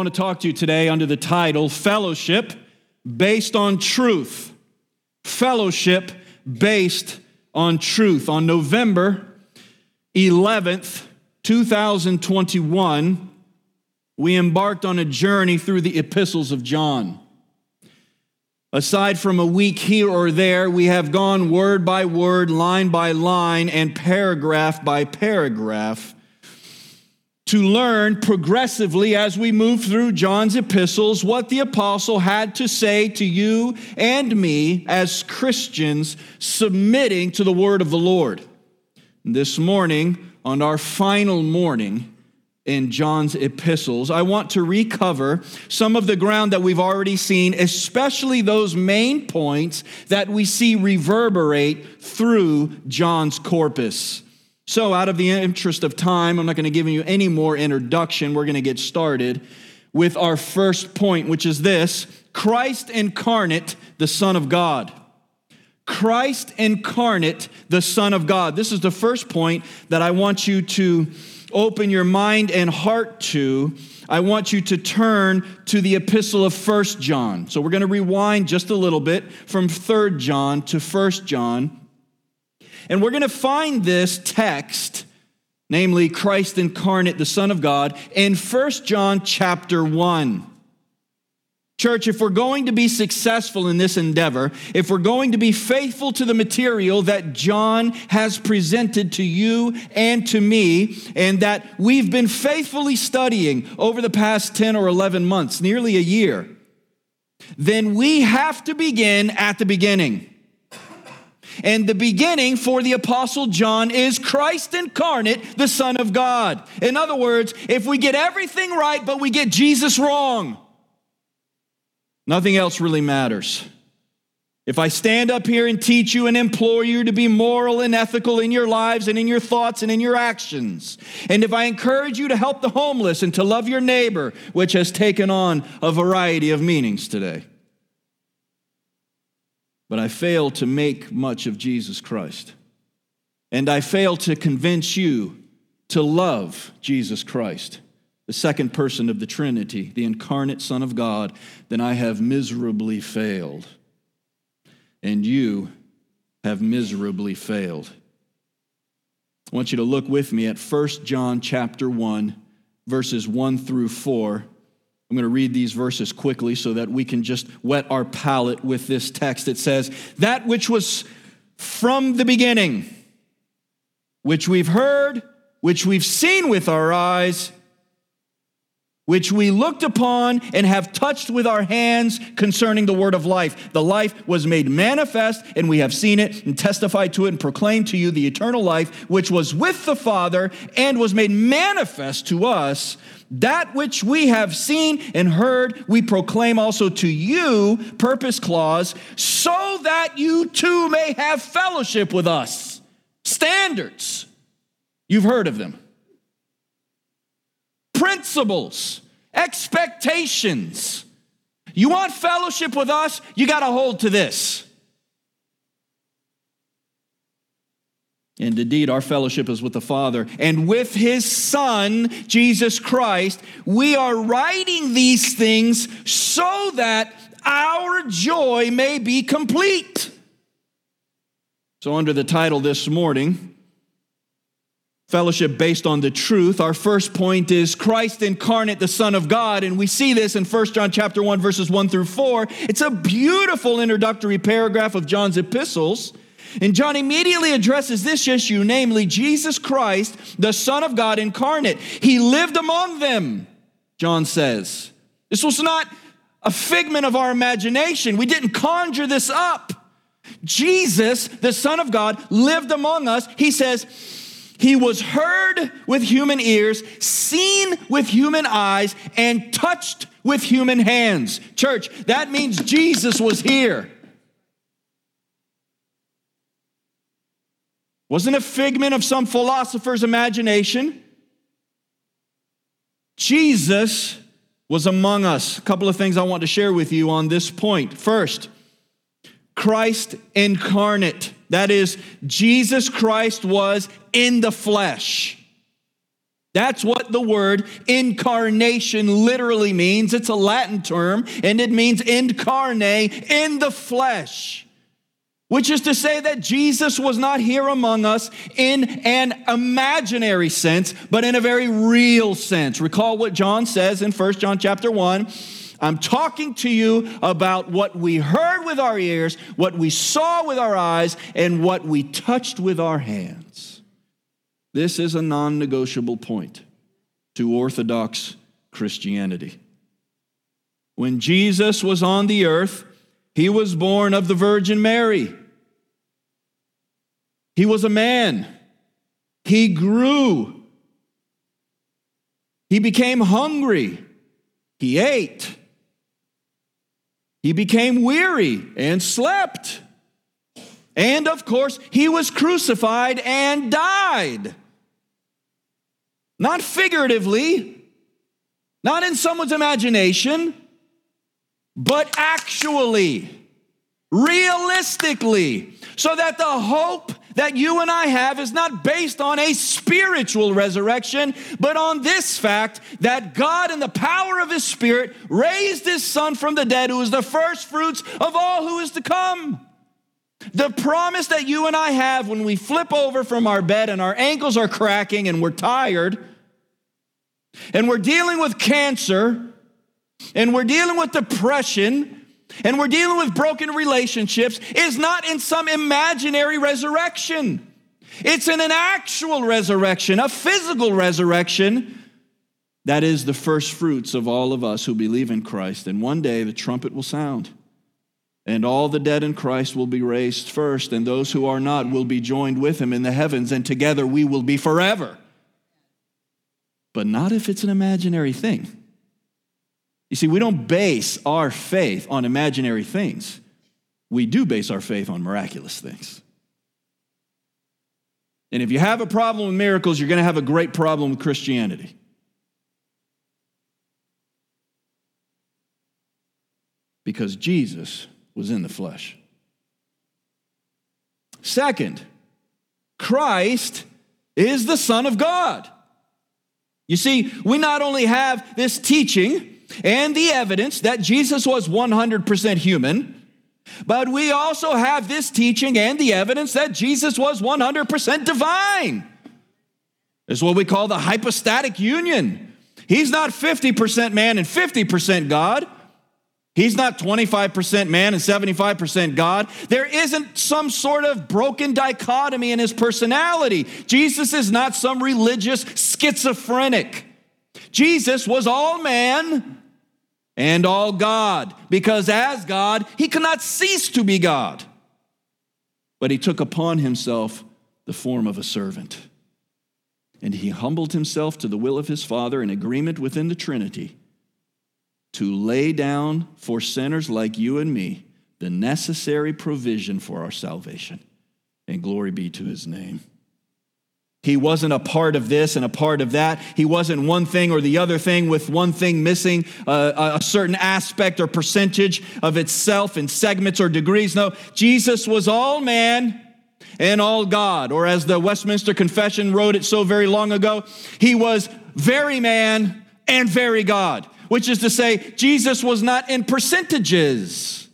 Want to talk to you today under the title Fellowship Based on Truth. Fellowship Based on Truth. On November 11th, 2021, we embarked on a journey through the epistles of John. Aside from a week here or there, we have gone word by word, line by line, and paragraph by paragraph to learn progressively as we move through John's epistles what the apostle had to say to you and me as Christians submitting to the word of the Lord. This morning, on our final morning in John's epistles, I want to recover some of the ground that we've already seen, especially those main points that we see reverberate through John's corpus. So, out of the interest of time, I'm not going to give you any more introduction. We're going to get started with our first point, which is this Christ incarnate, the Son of God. Christ incarnate, the Son of God. This is the first point that I want you to open your mind and heart to. I want you to turn to the epistle of First John. So we're going to rewind just a little bit from Third John to First John. And we're going to find this text, namely Christ incarnate, the Son of God, in 1 John chapter 1. Church, if we're going to be successful in this endeavor, if we're going to be faithful to the material that John has presented to you and to me, and that we've been faithfully studying over the past 10 or 11 months, nearly a year, then we have to begin at the beginning. And the beginning for the Apostle John is Christ incarnate, the Son of God. In other words, if we get everything right, but we get Jesus wrong, nothing else really matters. If I stand up here and teach you and implore you to be moral and ethical in your lives and in your thoughts and in your actions, and if I encourage you to help the homeless and to love your neighbor, which has taken on a variety of meanings today, but I fail to make much of Jesus Christ. And I fail to convince you to love Jesus Christ, the second person of the Trinity, the incarnate Son of God, then I have miserably failed. And you have miserably failed. I want you to look with me at 1 John chapter 1 verses 1 through 4 I'm going to read these verses quickly so that we can just whet our palate with this text. It says, That which was from the beginning, which we've heard, which we've seen with our eyes, which we looked upon and have touched with our hands concerning the word of life. The life was made manifest, and we have seen it and testified to it and proclaimed to you the eternal life, which was with the Father and was made manifest to us. That which we have seen and heard, we proclaim also to you, purpose clause, so that you too may have fellowship with us. Standards. You've heard of them. Principles, expectations. You want fellowship with us? You got to hold to this. And indeed, our fellowship is with the Father and with His Son, Jesus Christ. We are writing these things so that our joy may be complete. So, under the title this morning, Fellowship based on the truth, our first point is Christ incarnate, the Son of God. And we see this in 1 John chapter 1, verses 1 through 4. It's a beautiful introductory paragraph of John's epistles. And John immediately addresses this issue, namely Jesus Christ, the Son of God incarnate. He lived among them, John says. This was not a figment of our imagination. We didn't conjure this up. Jesus, the Son of God, lived among us. He says, He was heard with human ears, seen with human eyes, and touched with human hands. Church, that means Jesus was here. Wasn't a figment of some philosopher's imagination. Jesus was among us. A couple of things I want to share with you on this point. First, Christ incarnate. That is, Jesus Christ was in the flesh. That's what the word incarnation literally means. It's a Latin term, and it means incarnate, in the flesh. Which is to say that Jesus was not here among us in an imaginary sense, but in a very real sense. Recall what John says in 1 John chapter 1. I'm talking to you about what we heard with our ears, what we saw with our eyes, and what we touched with our hands. This is a non negotiable point to Orthodox Christianity. When Jesus was on the earth, he was born of the Virgin Mary. He was a man. He grew. He became hungry. He ate. He became weary and slept. And of course, he was crucified and died. Not figuratively, not in someone's imagination, but actually, realistically, so that the hope that you and I have is not based on a spiritual resurrection, but on this fact that God, in the power of His Spirit, raised His Son from the dead, who is the first fruits of all who is to come. The promise that you and I have when we flip over from our bed and our ankles are cracking and we're tired, and we're dealing with cancer, and we're dealing with depression, and we're dealing with broken relationships is not in some imaginary resurrection. It's in an actual resurrection, a physical resurrection. That is the first fruits of all of us who believe in Christ. And one day the trumpet will sound, and all the dead in Christ will be raised first, and those who are not will be joined with him in the heavens, and together we will be forever. But not if it's an imaginary thing. You see, we don't base our faith on imaginary things. We do base our faith on miraculous things. And if you have a problem with miracles, you're going to have a great problem with Christianity. Because Jesus was in the flesh. Second, Christ is the Son of God. You see, we not only have this teaching and the evidence that Jesus was 100% human. But we also have this teaching and the evidence that Jesus was 100% divine. It's what we call the hypostatic union. He's not 50% man and 50% God. He's not 25% man and 75% God. There isn't some sort of broken dichotomy in his personality. Jesus is not some religious schizophrenic. Jesus was all man and all God, because as God, he cannot cease to be God. But he took upon himself the form of a servant. And he humbled himself to the will of his Father in agreement within the Trinity to lay down for sinners like you and me the necessary provision for our salvation. And glory be to his name. He wasn't a part of this and a part of that. He wasn't one thing or the other thing with one thing missing uh, a certain aspect or percentage of itself in segments or degrees. No, Jesus was all man and all God. Or as the Westminster Confession wrote it so very long ago, he was very man and very God, which is to say, Jesus was not in percentages.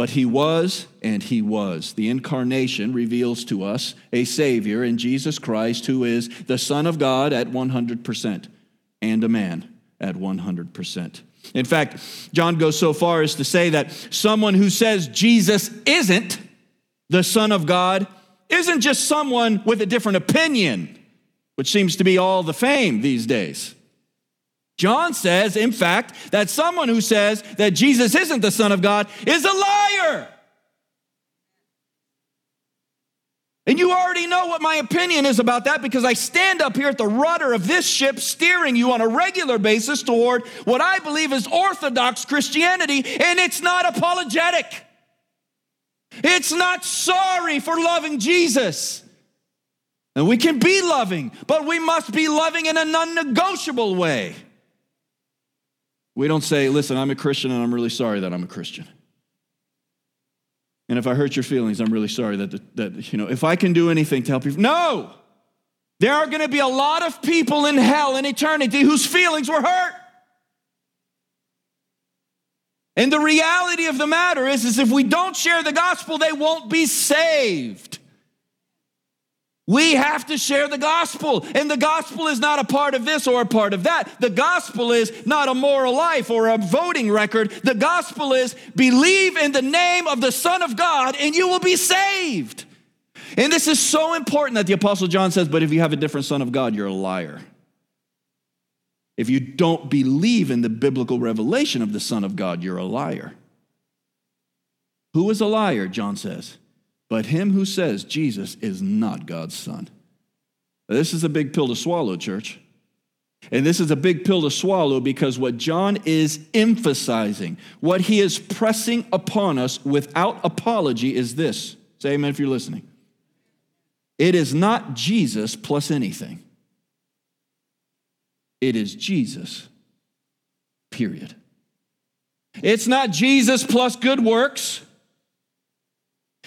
But he was and he was. The incarnation reveals to us a Savior in Jesus Christ who is the Son of God at 100% and a man at 100%. In fact, John goes so far as to say that someone who says Jesus isn't the Son of God isn't just someone with a different opinion, which seems to be all the fame these days. John says, in fact, that someone who says that Jesus isn't the Son of God is a liar. And you already know what my opinion is about that because I stand up here at the rudder of this ship, steering you on a regular basis toward what I believe is Orthodox Christianity, and it's not apologetic. It's not sorry for loving Jesus. And we can be loving, but we must be loving in a non negotiable way. We don't say, listen, I'm a Christian and I'm really sorry that I'm a Christian. And if I hurt your feelings, I'm really sorry that, that you know, if I can do anything to help you. No! There are going to be a lot of people in hell in eternity whose feelings were hurt. And the reality of the matter is, is if we don't share the gospel, they won't be saved. We have to share the gospel. And the gospel is not a part of this or a part of that. The gospel is not a moral life or a voting record. The gospel is believe in the name of the Son of God and you will be saved. And this is so important that the Apostle John says, but if you have a different Son of God, you're a liar. If you don't believe in the biblical revelation of the Son of God, you're a liar. Who is a liar, John says? But him who says Jesus is not God's Son. This is a big pill to swallow, church. And this is a big pill to swallow because what John is emphasizing, what he is pressing upon us without apology is this. Say amen if you're listening. It is not Jesus plus anything. It is Jesus, period. It's not Jesus plus good works.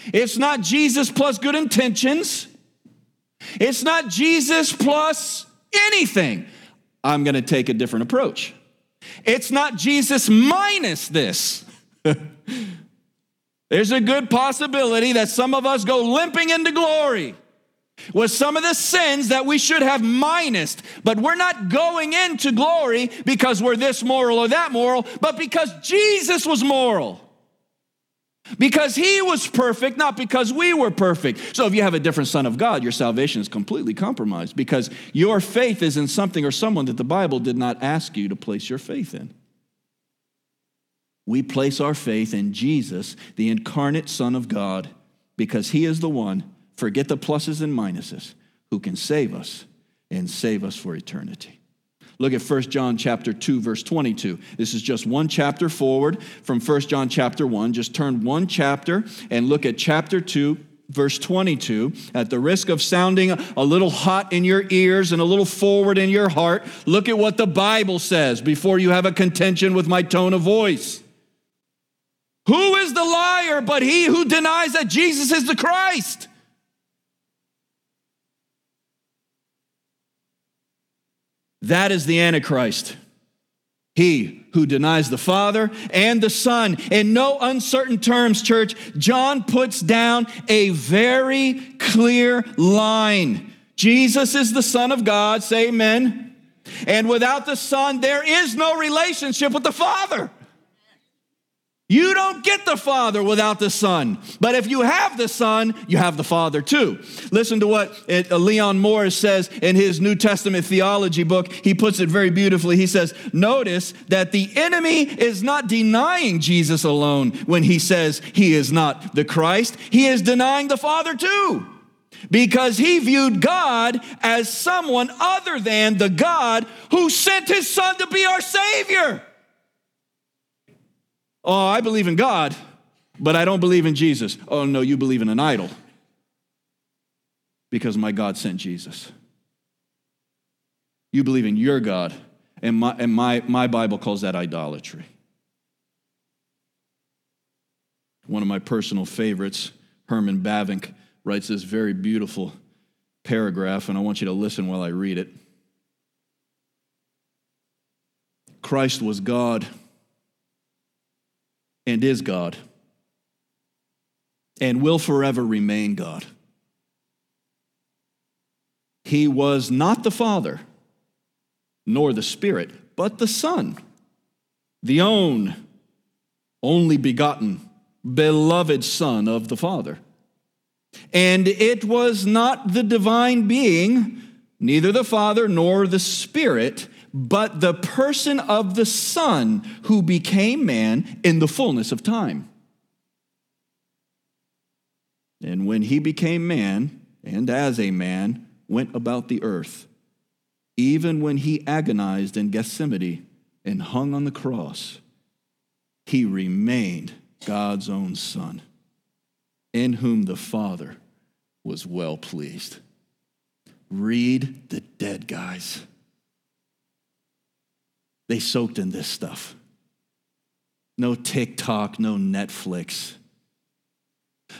It's not Jesus plus good intentions. It's not Jesus plus anything. I'm going to take a different approach. It's not Jesus minus this. There's a good possibility that some of us go limping into glory with some of the sins that we should have minused. But we're not going into glory because we're this moral or that moral, but because Jesus was moral. Because he was perfect, not because we were perfect. So if you have a different son of God, your salvation is completely compromised because your faith is in something or someone that the Bible did not ask you to place your faith in. We place our faith in Jesus, the incarnate Son of God, because he is the one Forget the pluses and minuses who can save us and save us for eternity. Look at 1 John chapter 2 verse 22. This is just one chapter forward from 1 John chapter 1. Just turn one chapter and look at chapter 2 verse 22 at the risk of sounding a little hot in your ears and a little forward in your heart. Look at what the Bible says before you have a contention with my tone of voice. Who is the liar but he who denies that Jesus is the Christ? That is the Antichrist. He who denies the Father and the Son. In no uncertain terms, church, John puts down a very clear line. Jesus is the Son of God, say amen. And without the Son, there is no relationship with the Father. You don't get the Father without the Son. But if you have the Son, you have the Father too. Listen to what uh, Leon Morris says in his New Testament theology book. He puts it very beautifully. He says, Notice that the enemy is not denying Jesus alone when he says he is not the Christ, he is denying the Father too. Because he viewed God as someone other than the God who sent his Son to be our Savior. Oh, I believe in God, but I don't believe in Jesus. Oh, no, you believe in an idol because my God sent Jesus. You believe in your God, and my, and my, my Bible calls that idolatry. One of my personal favorites, Herman Bavinck, writes this very beautiful paragraph, and I want you to listen while I read it. Christ was God and is God and will forever remain God. He was not the Father, nor the Spirit, but the Son, the own, only begotten, beloved Son of the Father. And it was not the divine being, neither the Father nor the Spirit, but the person of the Son who became man in the fullness of time. And when he became man, and as a man, went about the earth, even when he agonized in Gethsemane and hung on the cross, he remained God's own Son, in whom the Father was well pleased. Read the dead guys. They soaked in this stuff. No TikTok, no Netflix.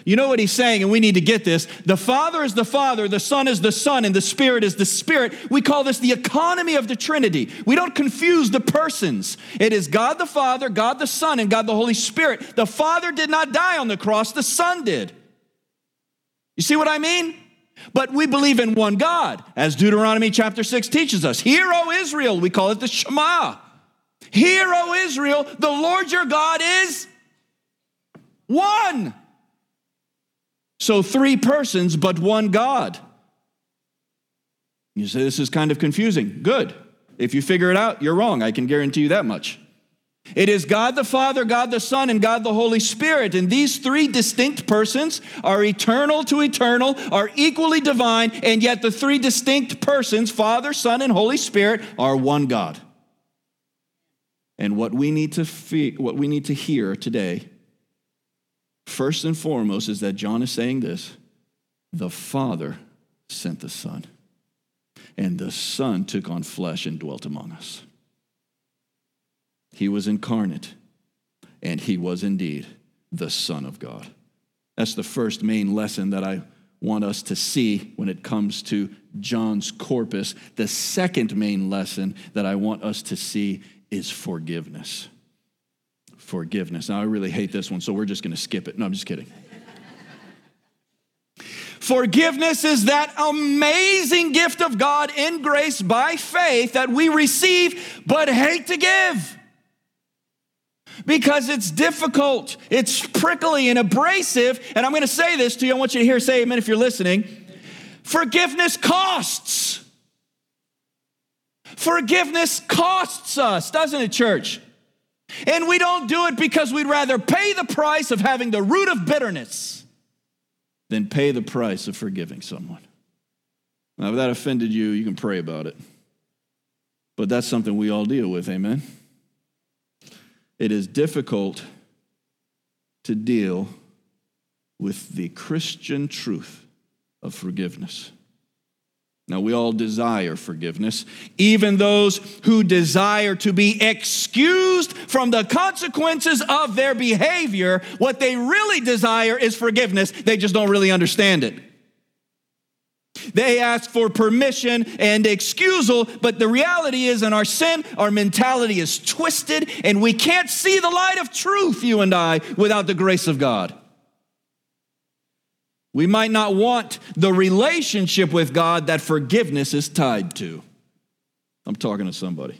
You know what he's saying, and we need to get this. The Father is the Father, the Son is the Son, and the Spirit is the Spirit. We call this the economy of the Trinity. We don't confuse the persons. It is God the Father, God the Son, and God the Holy Spirit. The Father did not die on the cross, the Son did. You see what I mean? But we believe in one God, as Deuteronomy chapter 6 teaches us. Hear, O Israel, we call it the Shema. Hear, O Israel, the Lord your God is one. So three persons, but one God. You say this is kind of confusing. Good. If you figure it out, you're wrong. I can guarantee you that much. It is God the Father, God the Son, and God the Holy Spirit. And these three distinct persons are eternal to eternal, are equally divine, and yet the three distinct persons, Father, Son, and Holy Spirit, are one God. And what we need to, fe- what we need to hear today First and foremost is that John is saying this the Father sent the Son, and the Son took on flesh and dwelt among us. He was incarnate, and he was indeed the Son of God. That's the first main lesson that I want us to see when it comes to John's corpus. The second main lesson that I want us to see is forgiveness forgiveness. Now, I really hate this one, so we're just going to skip it. No, I'm just kidding. Forgiveness is that amazing gift of God in grace by faith that we receive but hate to give. Because it's difficult, it's prickly and abrasive. And I'm going to say this to you. I want you to hear say amen if you're listening. Forgiveness costs. Forgiveness costs us, doesn't it, church? And we don't do it because we'd rather pay the price of having the root of bitterness than pay the price of forgiving someone. Now, if that offended you, you can pray about it. But that's something we all deal with, amen? It is difficult to deal with the Christian truth of forgiveness. Now, we all desire forgiveness. Even those who desire to be excused from the consequences of their behavior, what they really desire is forgiveness. They just don't really understand it. They ask for permission and excusal, but the reality is, in our sin, our mentality is twisted, and we can't see the light of truth, you and I, without the grace of God. We might not want the relationship with God that forgiveness is tied to. I'm talking to somebody.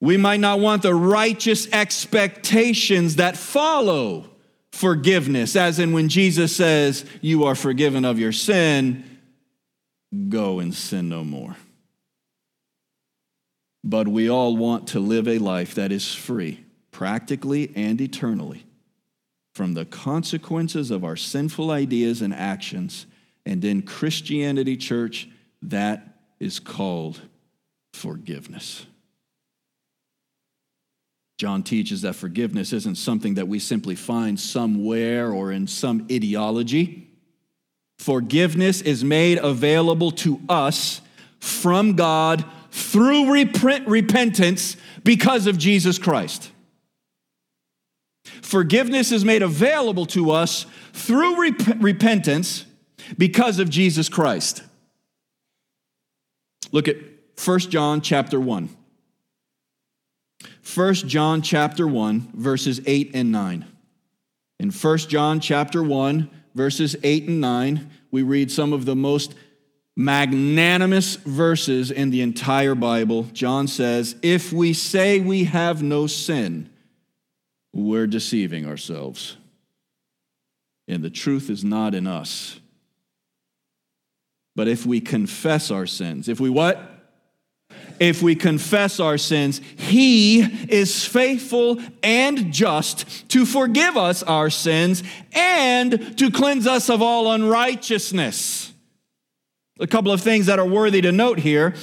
We might not want the righteous expectations that follow forgiveness, as in when Jesus says, You are forgiven of your sin, go and sin no more. But we all want to live a life that is free, practically and eternally from the consequences of our sinful ideas and actions. And in Christianity, church, that is called forgiveness. John teaches that forgiveness isn't something that we simply find somewhere or in some ideology. Forgiveness is made available to us from God through rep- repentance because of Jesus Christ. Forgiveness is made available to us through rep- repentance because of Jesus Christ. Look at 1 John chapter 1. 1 John chapter 1 verses 8 and 9. In 1 John chapter 1 verses 8 and 9, we read some of the most magnanimous verses in the entire Bible. John says, "If we say we have no sin, we're deceiving ourselves. And the truth is not in us. But if we confess our sins, if we what? If we confess our sins, He is faithful and just to forgive us our sins and to cleanse us of all unrighteousness. A couple of things that are worthy to note here.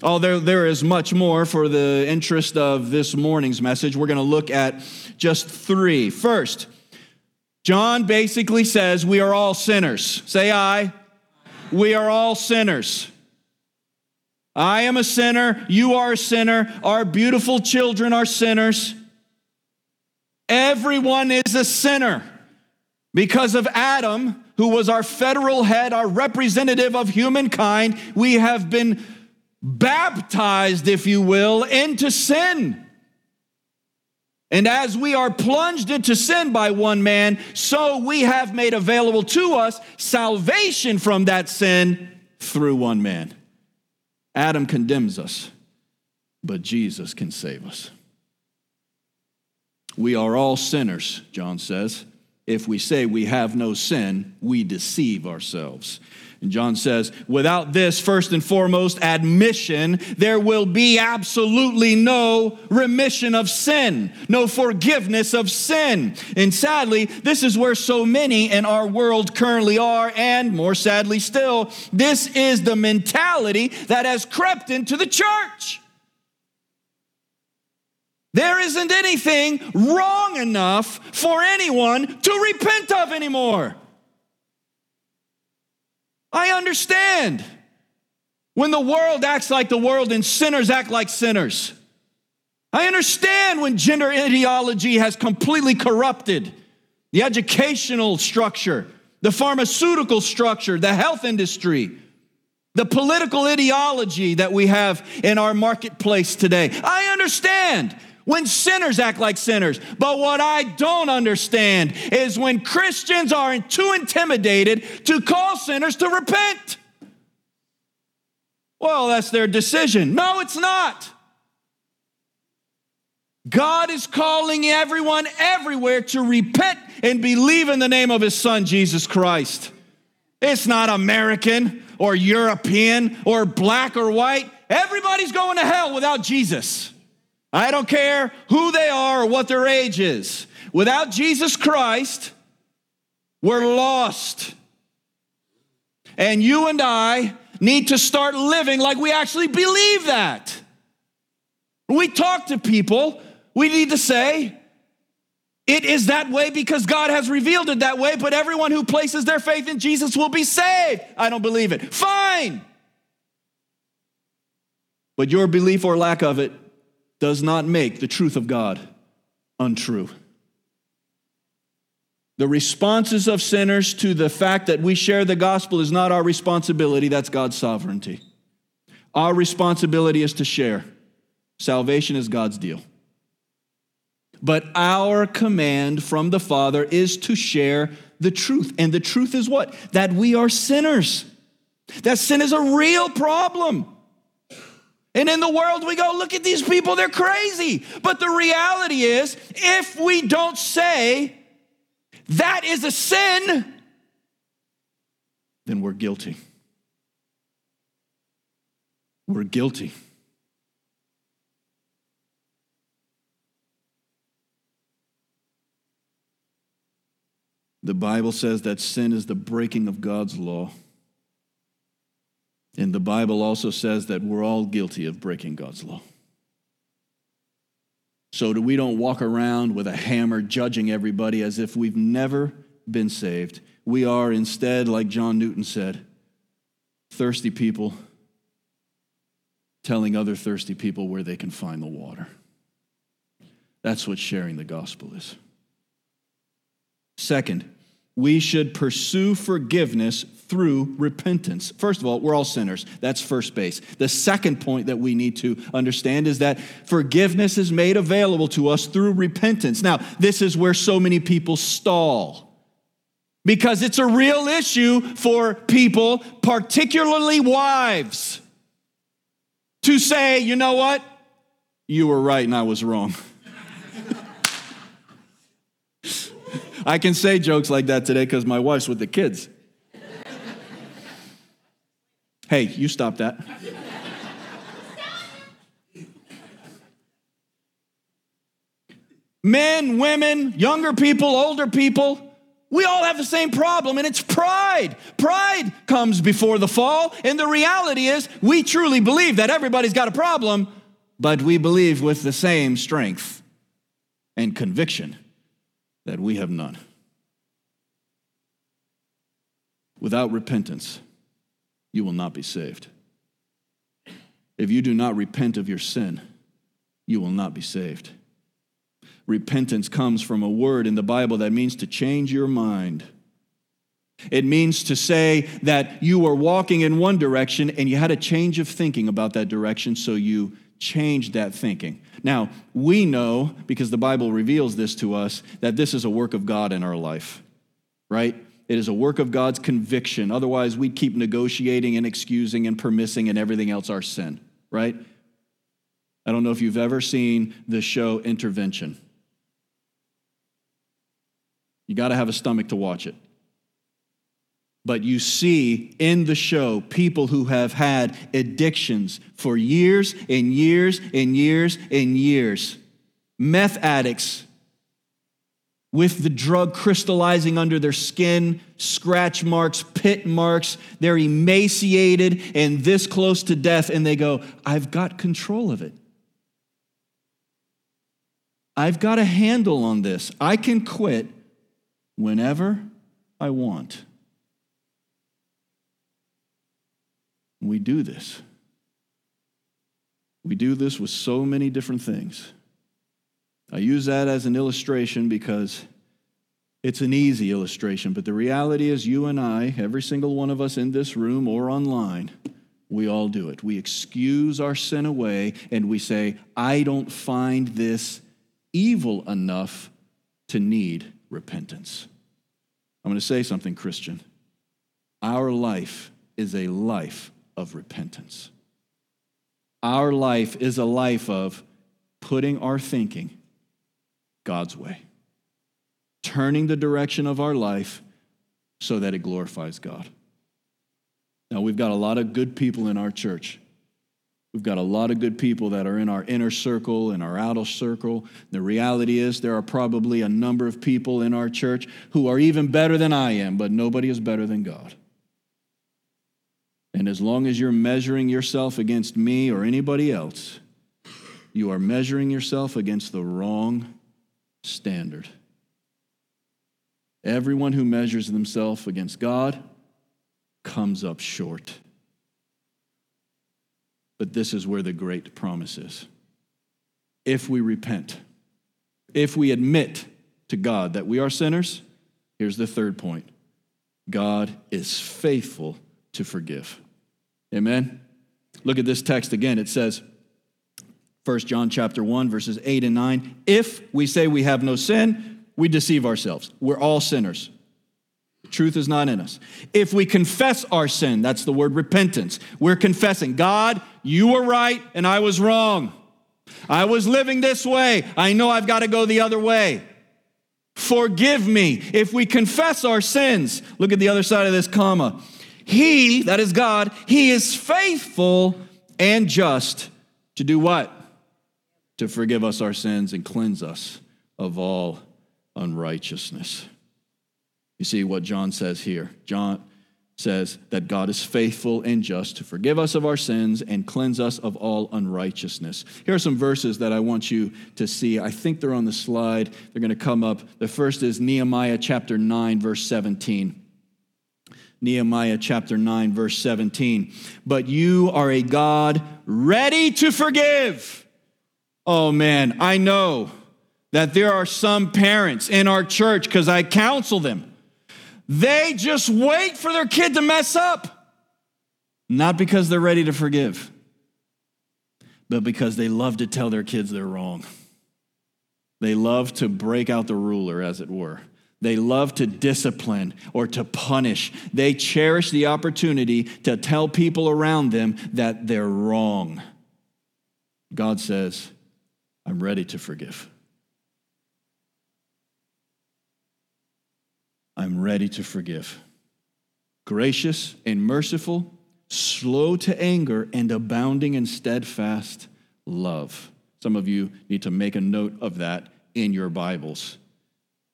Oh, there, there is much more for the interest of this morning's message. We're going to look at just three. First, John basically says we are all sinners. Say I. We are all sinners. I am a sinner. You are a sinner. Our beautiful children are sinners. Everyone is a sinner. Because of Adam, who was our federal head, our representative of humankind, we have been baptized, if you will, into sin. And as we are plunged into sin by one man, so we have made available to us salvation from that sin through one man. Adam condemns us, but Jesus can save us. We are all sinners, John says. If we say we have no sin, we deceive ourselves. And John says, without this, first and foremost, admission, there will be absolutely no remission of sin, no forgiveness of sin. And sadly, this is where so many in our world currently are, and more sadly still, this is the mentality that has crept into the church. There isn't anything wrong enough for anyone to repent of anymore. I understand when the world acts like the world and sinners act like sinners. I understand when gender ideology has completely corrupted the educational structure, the pharmaceutical structure, the health industry, the political ideology that we have in our marketplace today. I understand when sinners act like sinners. But what I don't understand is when Christians are too intimidated to call sinners to repent. Well, that's their decision. No, it's not. God is calling everyone everywhere to repent and believe in the name of his son, Jesus Christ. It's not American or European or black or white. Everybody's going to hell without Jesus. I don't care who they are or what their age is. Without Jesus Christ, we're lost. And you and I need to start living like we actually believe that. We talk to people, we need to say, it is that way because God has revealed it that way, but everyone who places their faith in Jesus will be saved. I don't believe it. Fine. But your belief or lack of it does not make the truth of God untrue. The responses of sinners to the fact that we share the gospel is not our responsibility, that's God's sovereignty. Our responsibility is to share. Salvation is God's deal. But our command from the Father is to share the truth. And the truth is what? That we are sinners. That sin is a real problem. And in the world, we go, look at these people, they're crazy. But the reality is, if we don't say that is a sin, then we're guilty. We're guilty. The Bible says that sin is the breaking of God's law. And the Bible also says that we're all guilty of breaking God's law. So that we don't walk around with a hammer judging everybody as if we've never been saved. We are instead, like John Newton said, thirsty people telling other thirsty people where they can find the water. That's what sharing the gospel is. Second, we should pursue forgiveness through repentance. First of all, we're all sinners. That's first base. The second point that we need to understand is that forgiveness is made available to us through repentance. Now, this is where so many people stall because it's a real issue for people, particularly wives, to say, you know what? You were right and I was wrong. I can say jokes like that today because my wife's with the kids. hey, you stop that. Men, women, younger people, older people, we all have the same problem, and it's pride. Pride comes before the fall, and the reality is we truly believe that everybody's got a problem, but we believe with the same strength and conviction that we have none. Without repentance, you will not be saved. If you do not repent of your sin, you will not be saved. repentance comes from a word in the Bible that means to change your mind. It means to say that you were walking in one direction and you had a change of thinking about that direction, so you changed that thinking. Now, we know, because the Bible reveals this to us, that this is a work of God in our life, right? It is a work of God's conviction. Otherwise, we'd keep negotiating and excusing and permissing and everything else our sin, right? I don't know if you've ever seen the show Intervention. You got to have a stomach to watch it. But you see in the show people who have had addictions for years and years and years and years. Meth addicts with the drug crystallizing under their skin, scratch marks, pit marks. They're emaciated and this close to death, and they go, I've got control of it. I've got a handle on this. I can quit whenever I want. We do this. We do this with so many different things. I use that as an illustration because it's an easy illustration, but the reality is, you and I, every single one of us in this room or online, we all do it. We excuse our sin away and we say, I don't find this evil enough to need repentance. I'm going to say something, Christian. Our life is a life of repentance. Our life is a life of putting our thinking God's way, turning the direction of our life so that it glorifies God. Now, we've got a lot of good people in our church. We've got a lot of good people that are in our inner circle and our outer circle. The reality is, there are probably a number of people in our church who are even better than I am, but nobody is better than God. And as long as you're measuring yourself against me or anybody else, you are measuring yourself against the wrong standard. Everyone who measures themselves against God comes up short. But this is where the great promise is. If we repent, if we admit to God that we are sinners, here's the third point God is faithful to forgive. Amen. Look at this text again. It says, 1 John chapter 1 verses 8 and 9, if we say we have no sin, we deceive ourselves. We're all sinners. Truth is not in us. If we confess our sin, that's the word repentance. We're confessing, God, you were right and I was wrong. I was living this way. I know I've got to go the other way. Forgive me. If we confess our sins, look at the other side of this comma. He, that is God, He is faithful and just to do what? To forgive us our sins and cleanse us of all unrighteousness. You see what John says here. John says that God is faithful and just to forgive us of our sins and cleanse us of all unrighteousness. Here are some verses that I want you to see. I think they're on the slide. They're going to come up. The first is Nehemiah chapter 9, verse 17. Nehemiah chapter 9, verse 17. But you are a God ready to forgive. Oh man, I know that there are some parents in our church because I counsel them. They just wait for their kid to mess up, not because they're ready to forgive, but because they love to tell their kids they're wrong. They love to break out the ruler, as it were. They love to discipline or to punish. They cherish the opportunity to tell people around them that they're wrong. God says, I'm ready to forgive. I'm ready to forgive. Gracious and merciful, slow to anger, and abounding in steadfast love. Some of you need to make a note of that in your Bibles.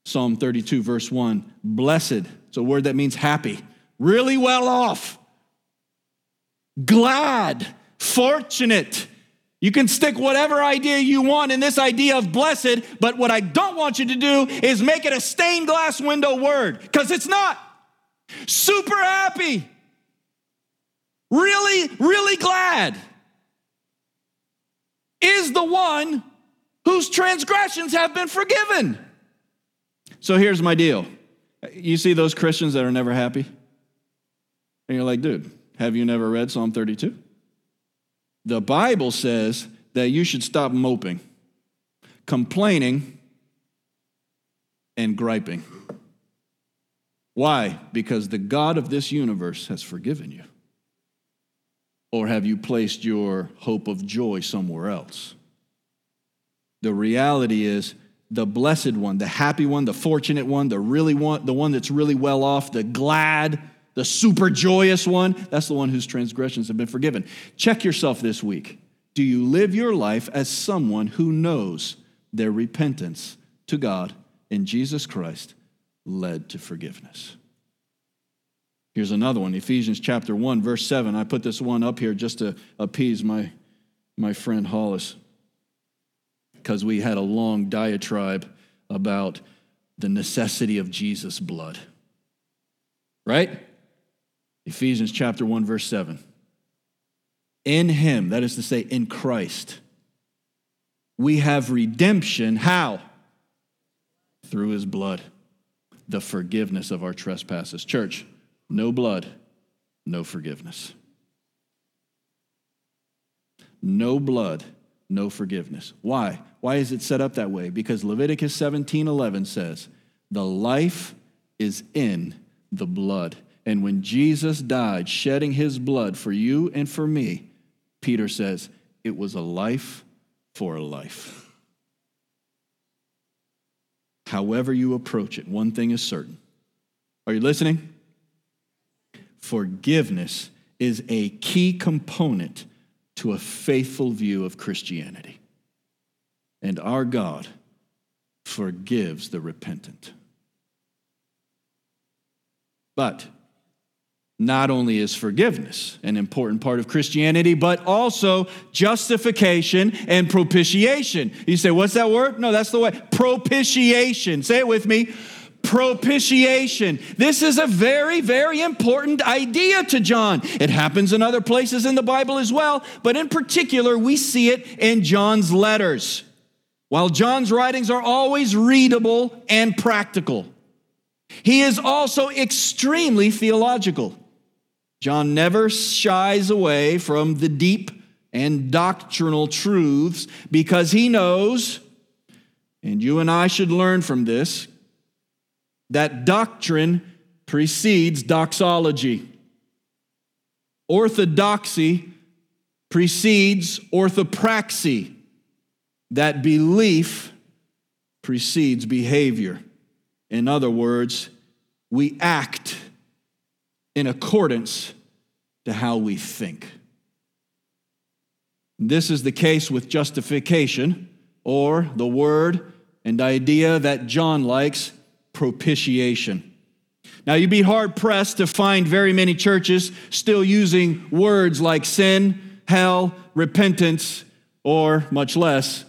Psalm 32, verse 1 Blessed, it's a word that means happy, really well off, glad, fortunate. You can stick whatever idea you want in this idea of blessed, but what I don't want you to do is make it a stained glass window word, because it's not. Super happy, really, really glad is the one whose transgressions have been forgiven. So here's my deal. You see those Christians that are never happy? And you're like, dude, have you never read Psalm 32? The Bible says that you should stop moping, complaining, and griping. Why? Because the God of this universe has forgiven you. Or have you placed your hope of joy somewhere else? The reality is, the blessed one, the happy one, the fortunate one, the really one, the one that's really well off, the glad, the super joyous one, that's the one whose transgressions have been forgiven. Check yourself this week. Do you live your life as someone who knows their repentance to God in Jesus Christ led to forgiveness? Here's another one Ephesians chapter 1, verse 7. I put this one up here just to appease my, my friend Hollis because we had a long diatribe about the necessity of Jesus' blood. Right? Ephesians chapter 1, verse 7. In him, that is to say, in Christ, we have redemption. How? Through his blood, the forgiveness of our trespasses. Church, no blood, no forgiveness. No blood, no forgiveness. Why? Why is it set up that way? Because Leviticus 17 11 says, The life is in the blood. And when Jesus died, shedding his blood for you and for me, Peter says, it was a life for a life. However, you approach it, one thing is certain. Are you listening? Forgiveness is a key component to a faithful view of Christianity. And our God forgives the repentant. But not only is forgiveness an important part of Christianity, but also justification and propitiation. You say, what's that word? No, that's the way. Propitiation. Say it with me. Propitiation. This is a very, very important idea to John. It happens in other places in the Bible as well, but in particular, we see it in John's letters. While John's writings are always readable and practical, he is also extremely theological. John never shies away from the deep and doctrinal truths because he knows, and you and I should learn from this, that doctrine precedes doxology. Orthodoxy precedes orthopraxy. That belief precedes behavior. In other words, we act in accordance to how we think. This is the case with justification, or the word and idea that John likes propitiation. Now, you'd be hard pressed to find very many churches still using words like sin, hell, repentance, or much less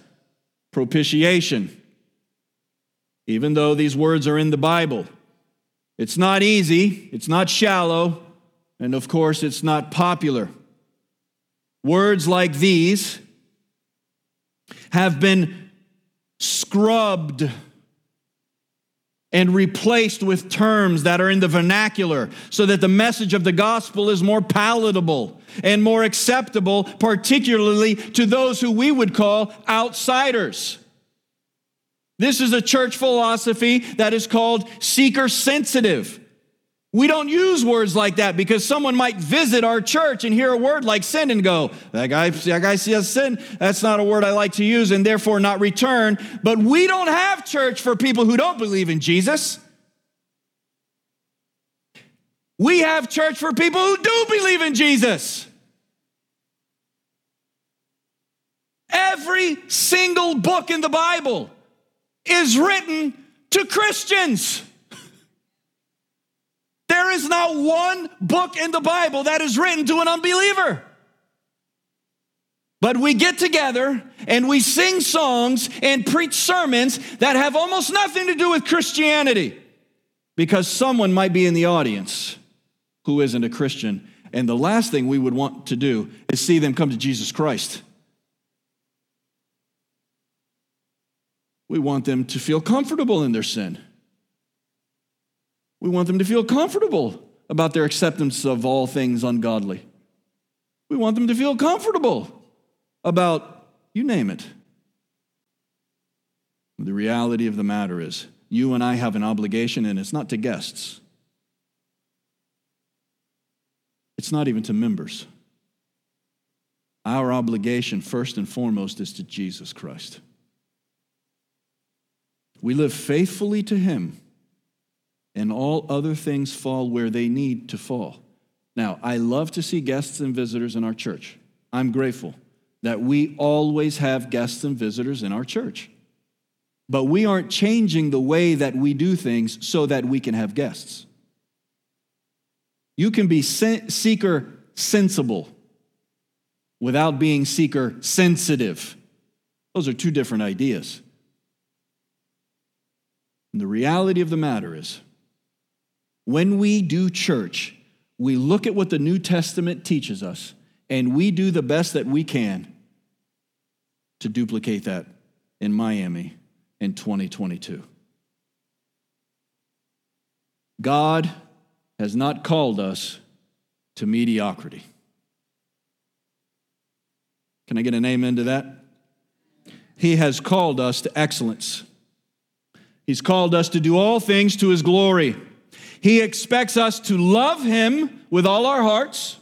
propitiation, even though these words are in the Bible. It's not easy, it's not shallow, and of course, it's not popular. Words like these have been scrubbed and replaced with terms that are in the vernacular so that the message of the gospel is more palatable and more acceptable, particularly to those who we would call outsiders. This is a church philosophy that is called seeker sensitive. We don't use words like that because someone might visit our church and hear a word like sin and go, that guy, that guy sees sin. That's not a word I like to use and therefore not return. But we don't have church for people who don't believe in Jesus. We have church for people who do believe in Jesus. Every single book in the Bible is written to Christians. There is not one book in the Bible that is written to an unbeliever. But we get together and we sing songs and preach sermons that have almost nothing to do with Christianity because someone might be in the audience who isn't a Christian. And the last thing we would want to do is see them come to Jesus Christ. We want them to feel comfortable in their sin. We want them to feel comfortable about their acceptance of all things ungodly. We want them to feel comfortable about, you name it. The reality of the matter is, you and I have an obligation, and it's not to guests, it's not even to members. Our obligation, first and foremost, is to Jesus Christ. We live faithfully to Him, and all other things fall where they need to fall. Now, I love to see guests and visitors in our church. I'm grateful that we always have guests and visitors in our church. But we aren't changing the way that we do things so that we can have guests. You can be seeker sensible without being seeker sensitive. Those are two different ideas. And the reality of the matter is, when we do church, we look at what the New Testament teaches us and we do the best that we can to duplicate that in Miami in 2022. God has not called us to mediocrity. Can I get an amen to that? He has called us to excellence. He's called us to do all things to His glory. He expects us to love Him with all our hearts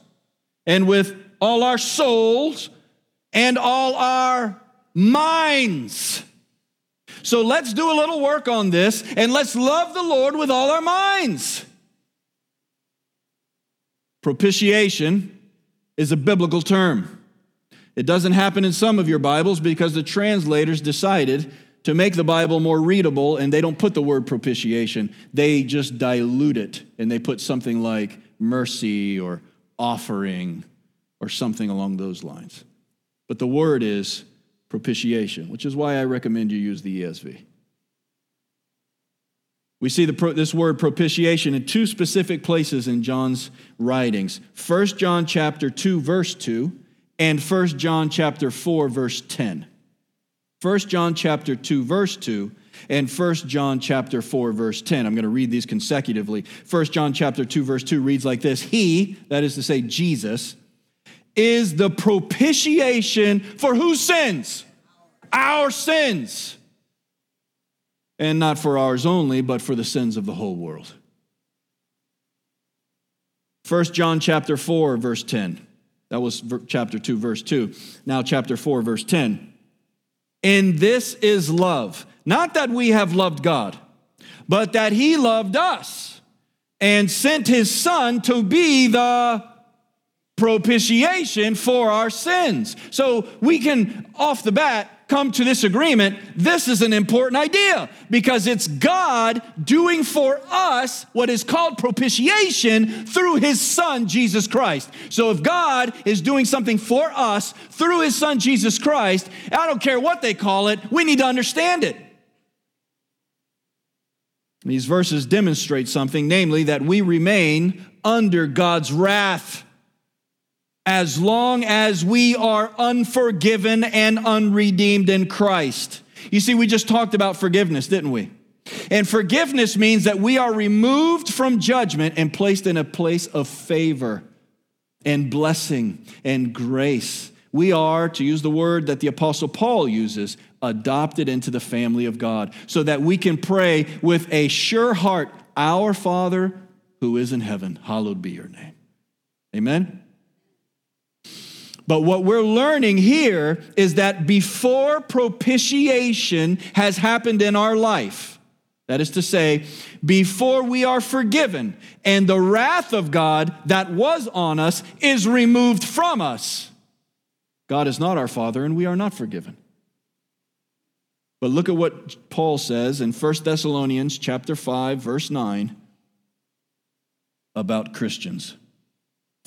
and with all our souls and all our minds. So let's do a little work on this and let's love the Lord with all our minds. Propitiation is a biblical term. It doesn't happen in some of your Bibles because the translators decided to make the Bible more readable and they don't put the word propitiation. They just dilute it and they put something like mercy or offering or something along those lines. But the word is propitiation, which is why I recommend you use the ESV. We see the, this word propitiation in two specific places in John's writings. 1 John chapter 2 verse 2 and 1 John chapter 4 verse 10. 1 John chapter 2 verse 2 and 1 John chapter 4 verse 10. I'm going to read these consecutively. 1 John chapter 2 verse 2 reads like this. He, that is to say Jesus, is the propitiation for whose sins? Our sins and not for ours only, but for the sins of the whole world. 1 John chapter 4 verse 10. That was chapter 2 verse 2. Now chapter 4 verse 10. And this is love, not that we have loved God, but that he loved us and sent his son to be the propitiation for our sins. So we can off the bat come to this agreement, this is an important idea because it's God doing for us what is called propitiation through his son, Jesus Christ. So if God is doing something for us through his son, Jesus Christ, I don't care what they call it, we need to understand it. These verses demonstrate something, namely that we remain under God's wrath as long as we are unforgiven and unredeemed in Christ. You see, we just talked about forgiveness, didn't we? And forgiveness means that we are removed from judgment and placed in a place of favor and blessing and grace. We are, to use the word that the Apostle Paul uses, adopted into the family of God so that we can pray with a sure heart, Our Father who is in heaven, hallowed be your name. Amen. But what we're learning here is that before propitiation has happened in our life, that is to say, before we are forgiven and the wrath of God that was on us is removed from us, God is not our Father and we are not forgiven. But look at what Paul says in 1 Thessalonians chapter 5 verse 9 about Christians.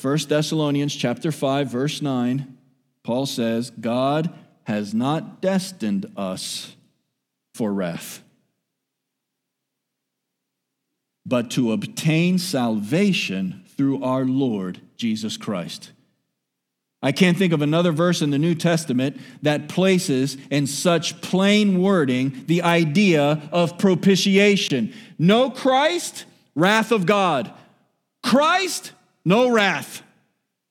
1 Thessalonians chapter 5 verse 9, Paul says, God has not destined us for wrath, but to obtain salvation through our Lord Jesus Christ. I can't think of another verse in the New Testament that places in such plain wording the idea of propitiation. No Christ, wrath of God. Christ, no wrath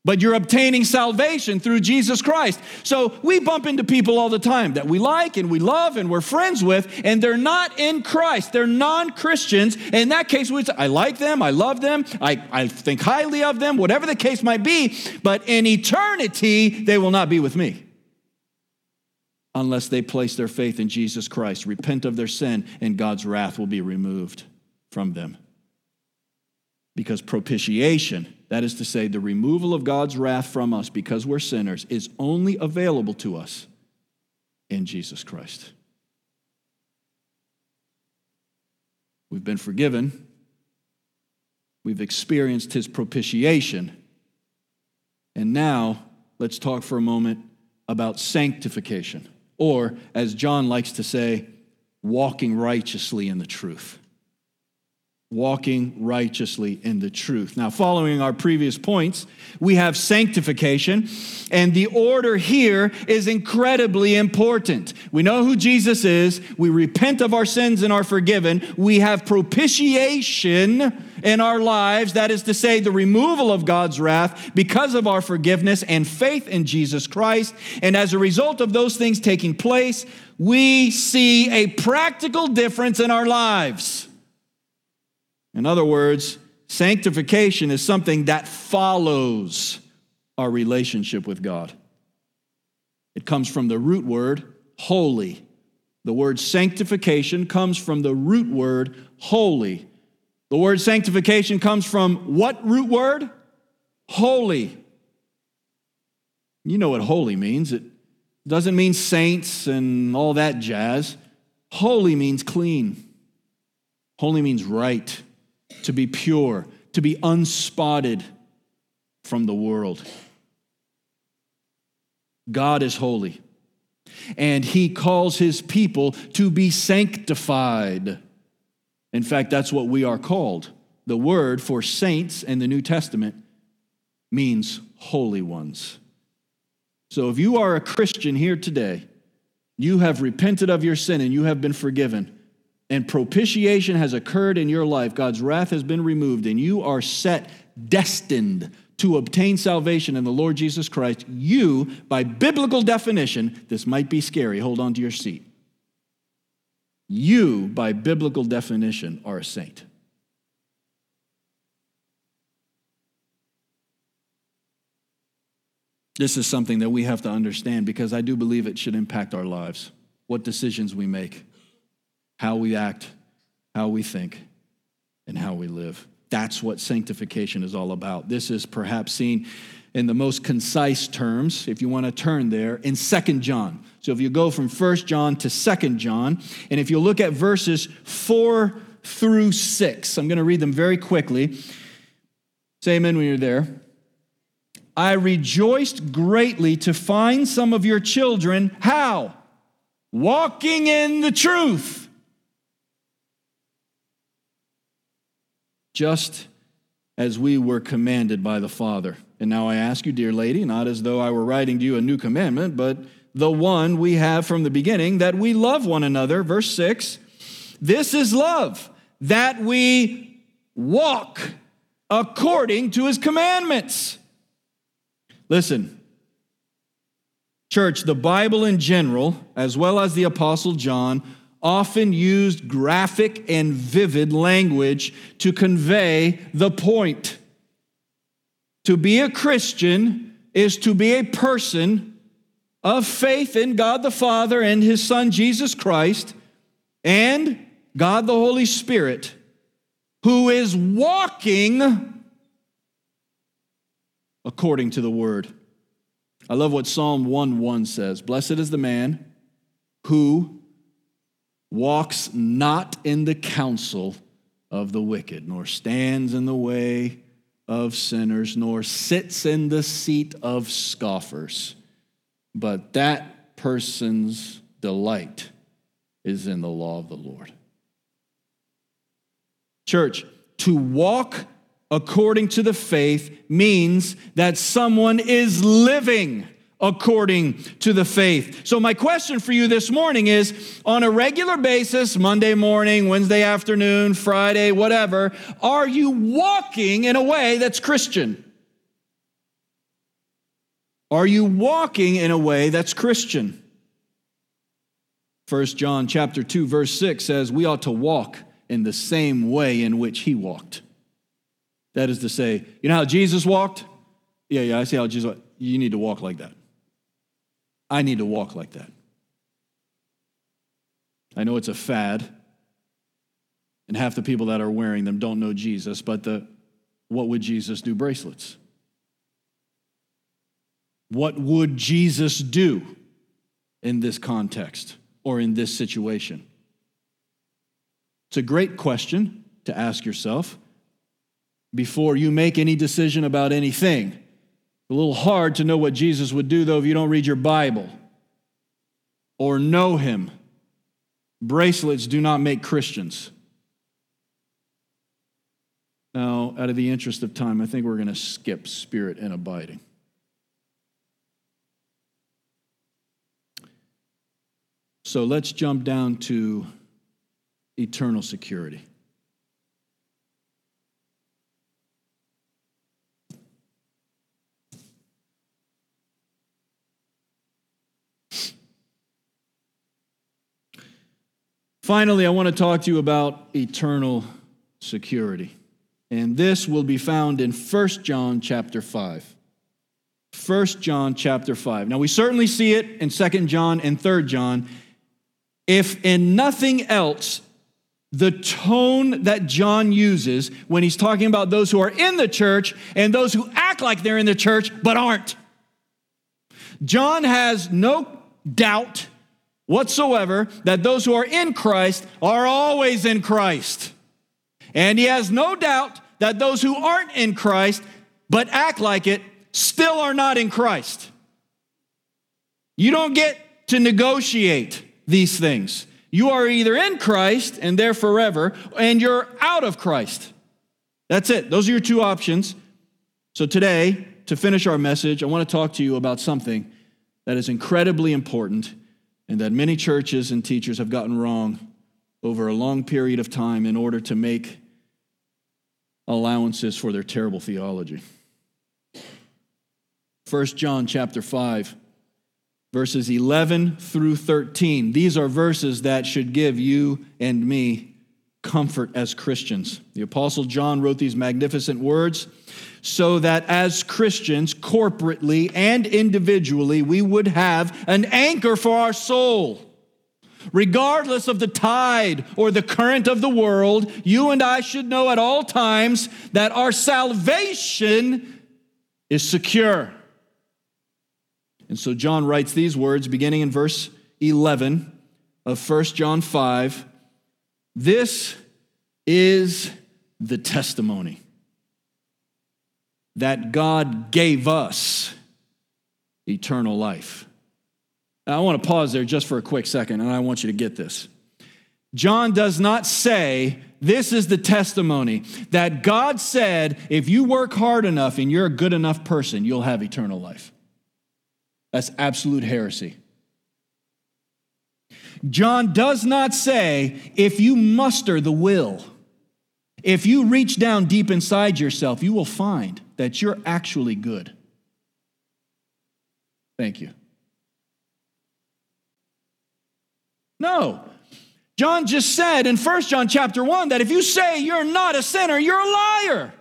but you're obtaining salvation through Jesus Christ. So we bump into people all the time that we like and we love and we're friends with, and they're not in Christ. They're non Christians. In that case, we say, I like them, I love them, I, I think highly of them, whatever the case might be, but in eternity, they will not be with me unless they place their faith in Jesus Christ, repent of their sin, and God's wrath will be removed from them. Because propitiation, that is to say, the removal of God's wrath from us because we're sinners, is only available to us in Jesus Christ. We've been forgiven, we've experienced his propitiation, and now let's talk for a moment about sanctification, or as John likes to say, walking righteously in the truth walking righteously in the truth. Now, following our previous points, we have sanctification, and the order here is incredibly important. We know who Jesus is, we repent of our sins and are forgiven, we have propitiation in our lives, that is to say, the removal of God's wrath because of our forgiveness and faith in Jesus Christ. And as a result of those things taking place, we see a practical difference in our lives. In other words, sanctification is something that follows our relationship with God. It comes from the root word holy. The word sanctification comes from the root word holy. The word sanctification comes from what root word? Holy. You know what holy means. It doesn't mean saints and all that jazz. Holy means clean. Holy means right to be pure, to be unspotted from the world. God is holy, and He calls His people to be sanctified. In fact, that's what we are called. The word for saints in the New Testament means holy ones. So if you are a Christian here today, you have repented of your sin and you have been forgiven and propitiation has occurred in your life, God's wrath has been removed, and you are set, destined to obtain salvation in the Lord Jesus Christ, you, by biblical definition, this might be scary, hold on to your seat. You, by biblical definition, are a saint. This is something that we have to understand because I do believe it should impact our lives, what decisions we make how we act, how we think, and how we live. That's what sanctification is all about. This is perhaps seen in the most concise terms, if you want to turn there, in Second John. So if you go from First John to Second John, and if you look at verses 4 through 6, I'm going to read them very quickly. Say amen when you're there. I rejoiced greatly to find some of your children, how? Walking in the truth just as we were commanded by the Father. And now I ask you, dear lady, not as though I were writing to you a new commandment, but the one we have from the beginning, that we love one another. Verse 6 This is love, that we walk according to his commandments. Listen, church, the Bible in general, as well as the Apostle John, often used graphic and vivid language to convey the point. To be a Christian is to be a person of faith in God the Father and His Son Jesus Christ and God the Holy Spirit who is walking according to the Word. I love what Psalm 1 1 says Blessed is the man who walks not in the counsel of the wicked, nor stands in the way of sinners, nor sits in the seat of scoffers. But that person's delight is in the law of the Lord. Church, to walk according to the faith means that someone is living according to the faith. So, my question for you this morning is on a regular basis, Monday morning, Wednesday afternoon, Friday, whatever, are you walking in a way that's Christian? Are you walking in a way that's Christian? 1 John chapter 2 verse 6 says we ought to walk in the same way in which he walked. That is to say, you know how Jesus walked? Yeah, yeah, I see how Jesus You need to walk like that. I need to walk like that. I know it's a fad, and half the people that are wearing them don't know Jesus, but the what would Jesus do bracelets? What would Jesus do in this context or in this situation? It's a great question to ask yourself before you make any decision about anything. A little hard to know what Jesus would do, though, if you don't read your Bible or know him. Bracelets do not make Christians. Now, out of the interest of time, I think we're going to skip spirit and abiding. So let's jump down to eternal security. Finally, I want to talk to you about eternal security. And this will be found in 1 John chapter 5. 1 John chapter 5. Now, we certainly see it in 2 John and 3 John. If in nothing else, the tone that John uses when he's talking about those who are in the church and those who act like they're in the church but aren't. John has no doubt whatsoever that those who are in Christ are always in Christ. And he has no doubt that those who aren't in Christ but act like it still are not in Christ. You don't get to negotiate these things. You are either in Christ and there forever, and you're out of Christ. That's it. Those are your two options. So today, to finish our message, I want to talk to you about something that is incredibly important and that many churches and teachers have gotten wrong over a long period of time in order to make allowances for their terrible theology. 1 John chapter 5 verses 11 through 13. These are verses that should give you and me comfort as Christians. The apostle John wrote these magnificent words so that as Christians, corporately and individually, we would have an anchor for our soul. Regardless of the tide or the current of the world, you and I should know at all times that our salvation is secure. And so John writes these words beginning in verse 11 of 1 John 5 This is the testimony that God gave us eternal life. Now, I want to pause there just for a quick second, and I want you to get this. John does not say, This is the testimony that God said, if you work hard enough and you're a good enough person, you'll have eternal life. That's absolute heresy. John does not say, if you muster the will, if you reach down deep inside yourself, you will find that you're actually good. Thank you. No. John just said in 1 John chapter 1 that if you say you're not a sinner, you're a liar.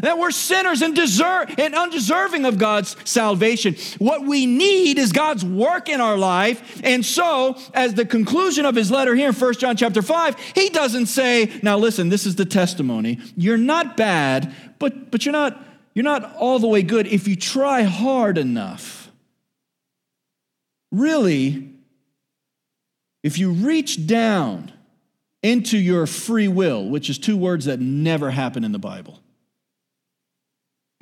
That we're sinners and deserve and undeserving of God's salvation. What we need is God's work in our life. And so, as the conclusion of his letter here in 1 John chapter 5, he doesn't say, now listen, this is the testimony. You're not bad, but but you're not you're not all the way good if you try hard enough. Really, if you reach down into your free will, which is two words that never happen in the Bible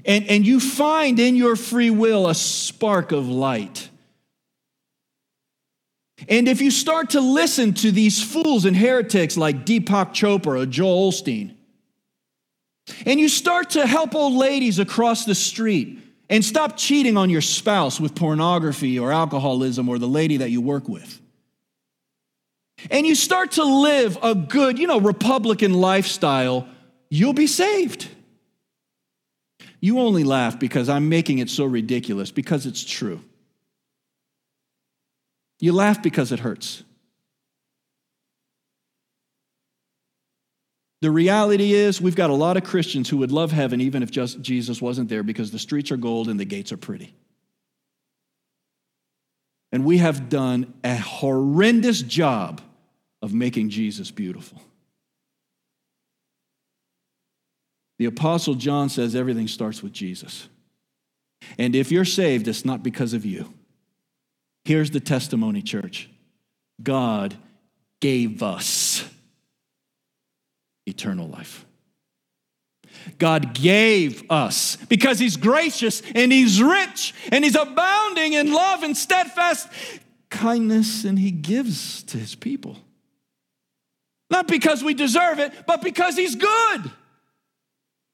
and, and you find in your free will a spark of light. And if you start to listen to these fools and heretics like Deepak Chopra or Joel Osteen, and you start to help old ladies across the street and stop cheating on your spouse with pornography or alcoholism or the lady that you work with. And you start to live a good, you know, Republican lifestyle, you'll be saved. You only laugh because I'm making it so ridiculous, because it's true. You laugh because it hurts. The reality is, we've got a lot of Christians who would love heaven even if just Jesus wasn't there because the streets are gold and the gates are pretty. And we have done a horrendous job of making Jesus beautiful. The Apostle John says everything starts with Jesus. And if you're saved, it's not because of you. Here's the testimony, church God gave us eternal life. God gave us because He's gracious and He's rich and He's abounding in love and steadfast kindness, and He gives to His people. Not because we deserve it, but because He's good.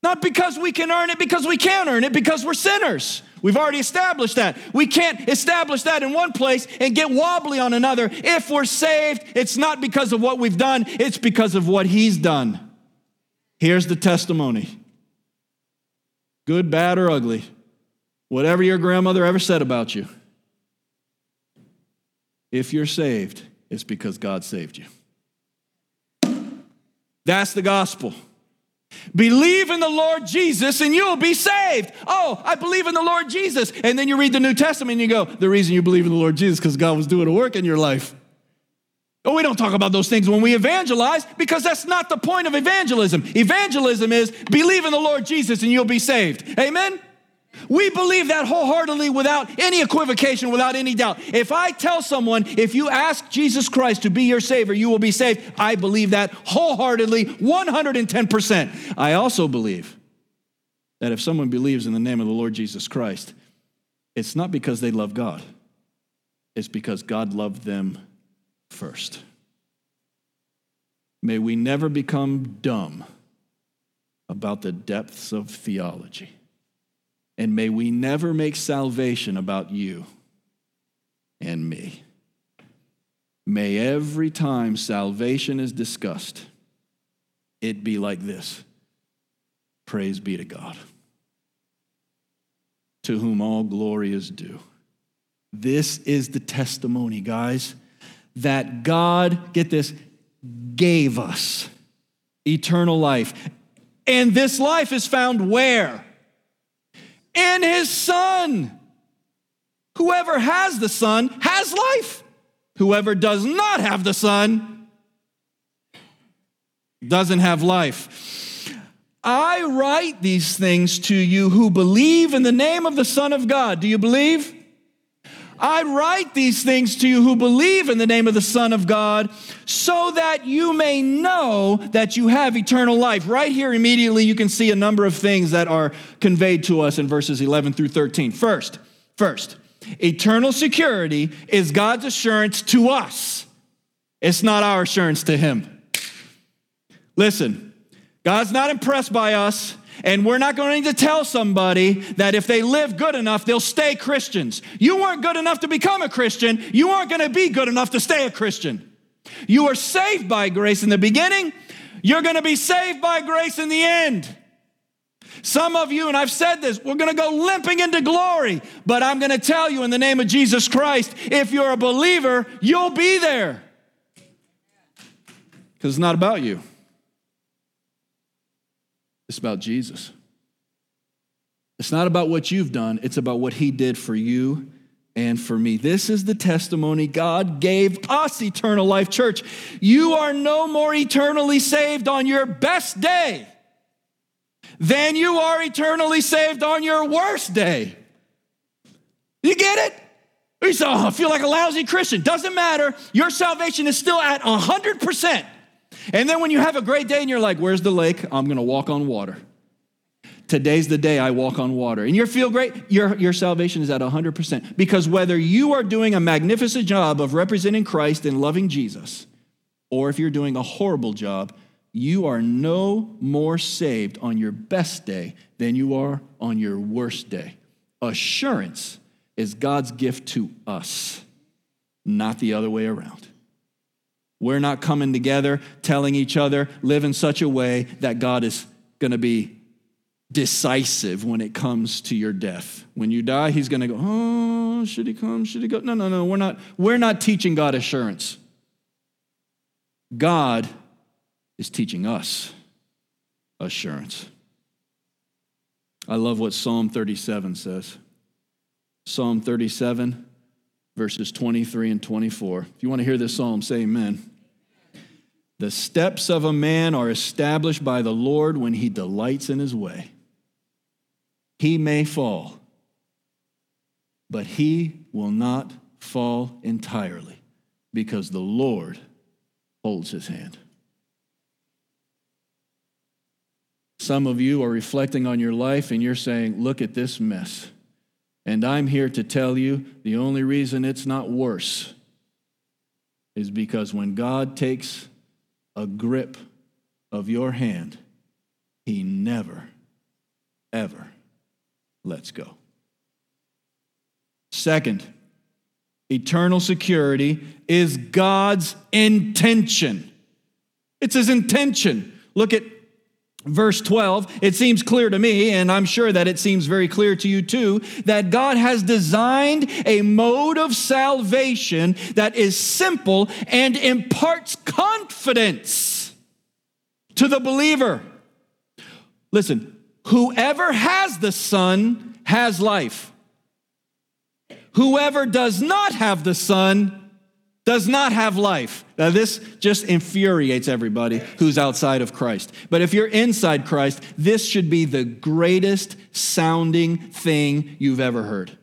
Not because we can earn it, because we can't earn it, because we're sinners. We've already established that. We can't establish that in one place and get wobbly on another. If we're saved, it's not because of what we've done, it's because of what He's done. Here's the testimony good, bad, or ugly, whatever your grandmother ever said about you. If you're saved, it's because God saved you. That's the gospel. Believe in the Lord Jesus and you'll be saved. Oh, I believe in the Lord Jesus. And then you read the New Testament and you go, the reason you believe in the Lord Jesus because God was doing a work in your life. Oh, we don't talk about those things when we evangelize because that's not the point of evangelism. Evangelism is believe in the Lord Jesus and you'll be saved. Amen? We believe that wholeheartedly without any equivocation, without any doubt. If I tell someone, if you ask Jesus Christ to be your Savior, you will be saved, I believe that wholeheartedly, 110%. I also believe that if someone believes in the name of the Lord Jesus Christ, it's not because they love God, it's because God loved them first. May we never become dumb about the depths of theology. And may we never make salvation about you and me. May every time salvation is discussed, it be like this Praise be to God, to whom all glory is due. This is the testimony, guys, that God, get this, gave us eternal life. And this life is found where? In his Son. Whoever has the Son has life. Whoever does not have the Son doesn't have life. I write these things to you who believe in the name of the Son of God. Do you believe? I write these things to you who believe in the name of the Son of God, so that you may know that you have eternal life. Right here, immediately, you can see a number of things that are conveyed to us in verses 11 through 13. First, first, eternal security is God's assurance to us, it's not our assurance to Him. Listen, God's not impressed by us. And we're not going to tell somebody that if they live good enough, they'll stay Christians. You weren't good enough to become a Christian. You aren't going to be good enough to stay a Christian. You were saved by grace in the beginning. You're going to be saved by grace in the end. Some of you, and I've said this, we're going to go limping into glory. But I'm going to tell you in the name of Jesus Christ if you're a believer, you'll be there. Because it's not about you. It's about Jesus. It's not about what you've done, it's about what He did for you and for me. This is the testimony God gave us, eternal life church. You are no more eternally saved on your best day than you are eternally saved on your worst day. You get it? You say, oh, I feel like a lousy Christian. Doesn't matter. Your salvation is still at 100%. And then when you have a great day and you're like, where's the lake? I'm going to walk on water. Today's the day I walk on water. And you feel great, your, your salvation is at 100%. Because whether you are doing a magnificent job of representing Christ and loving Jesus, or if you're doing a horrible job you are no more saved on your best day than you are on your worst day. Assurance is God's gift to us, not the other way around. We're not coming together telling each other, live in such a way that God is going to be decisive when it comes to your death. When you die, he's going to go, "Oh, should he come? Should he go?" No, no, no. We're not we're not teaching God assurance. God is teaching us assurance. I love what Psalm 37 says. Psalm 37 verses 23 and 24. If you want to hear this psalm, say amen. The steps of a man are established by the Lord when he delights in his way. He may fall, but he will not fall entirely because the Lord holds his hand. Some of you are reflecting on your life and you're saying, Look at this mess. And I'm here to tell you the only reason it's not worse is because when God takes a grip of your hand, He never, ever lets go. Second, eternal security is God's intention. It's His intention. Look at verse 12, it seems clear to me, and I'm sure that it seems very clear to you too, that God has designed a mode of salvation that is simple and imparts confidence to the believer. Listen, whoever has the Son has life. Whoever does not have the Son does not have life. Now, this just infuriates everybody who's outside of Christ. But if you're inside Christ, this should be the greatest sounding thing you've ever heard.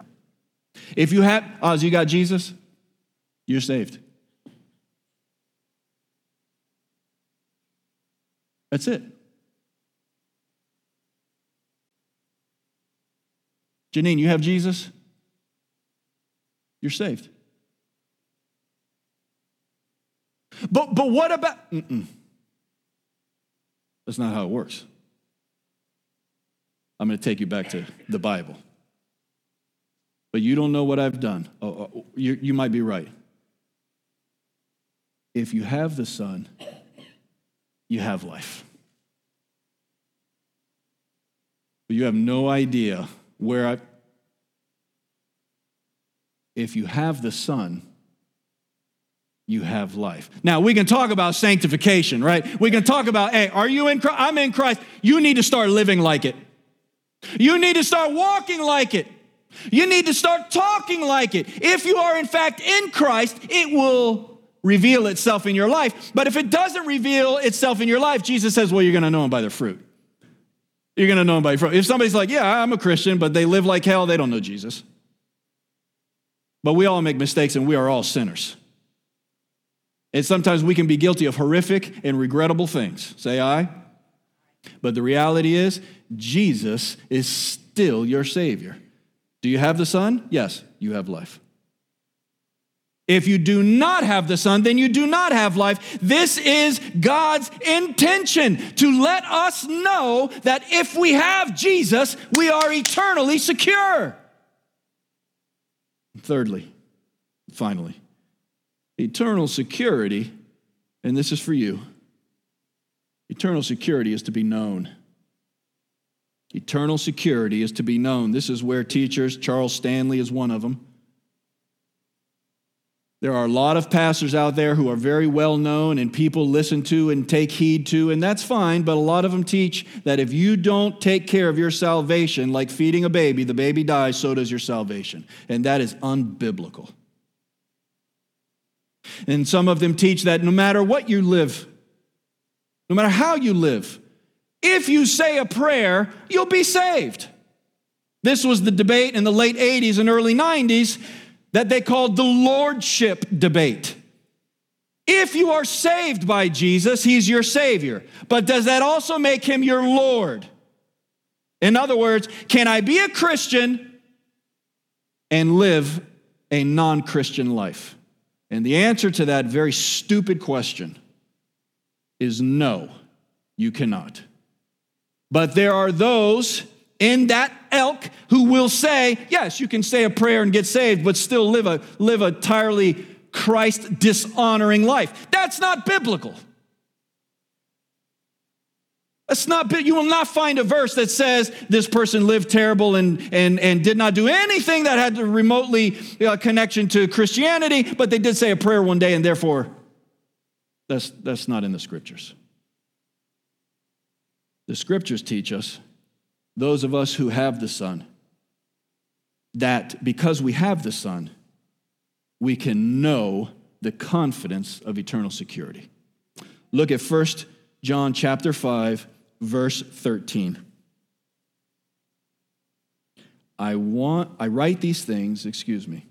If you have, Oz, you got Jesus, you're saved. That's it. Janine, you have Jesus, you're saved. But, but what about? Mm-mm. That's not how it works. I'm going to take you back to the Bible. But you don't know what I've done. Oh, oh, you, you might be right. If you have the Son, you have life. But you have no idea where I. If you have the Son, you have life. Now, we can talk about sanctification, right? We can talk about, hey, are you in Christ? I'm in Christ. You need to start living like it. You need to start walking like it. You need to start talking like it. If you are, in fact, in Christ, it will reveal itself in your life. But if it doesn't reveal itself in your life, Jesus says, well, you're going to know them by their fruit. You're going to know them by fruit. If somebody's like, yeah, I'm a Christian, but they live like hell, they don't know Jesus. But we all make mistakes and we are all sinners. And sometimes we can be guilty of horrific and regrettable things. Say I. But the reality is, Jesus is still your Savior. Do you have the Son? Yes, you have life. If you do not have the Son, then you do not have life. This is God's intention to let us know that if we have Jesus, we are eternally secure. Thirdly, finally, Eternal security, and this is for you eternal security is to be known. Eternal security is to be known. This is where teachers, Charles Stanley is one of them. There are a lot of pastors out there who are very well known and people listen to and take heed to, and that's fine, but a lot of them teach that if you don't take care of your salvation, like feeding a baby, the baby dies, so does your salvation. And that is unbiblical. And some of them teach that no matter what you live, no matter how you live, if you say a prayer, you'll be saved. This was the debate in the late 80s and early 90s that they called the lordship debate. If you are saved by Jesus, he's your Savior. But does that also make him your Lord? In other words, can I be a Christian and live a non Christian life? And the answer to that very stupid question is no. You cannot. But there are those in that elk who will say, yes, you can say a prayer and get saved, but still live a live a entirely Christ dishonoring life. That's not biblical. That's not, you will not find a verse that says this person lived terrible and, and, and did not do anything that had a remotely uh, connection to Christianity, but they did say a prayer one day, and therefore, that's, that's not in the scriptures. The scriptures teach us, those of us who have the Son, that because we have the Son, we can know the confidence of eternal security. Look at 1 John chapter 5 verse 13. I want I write these things, excuse me,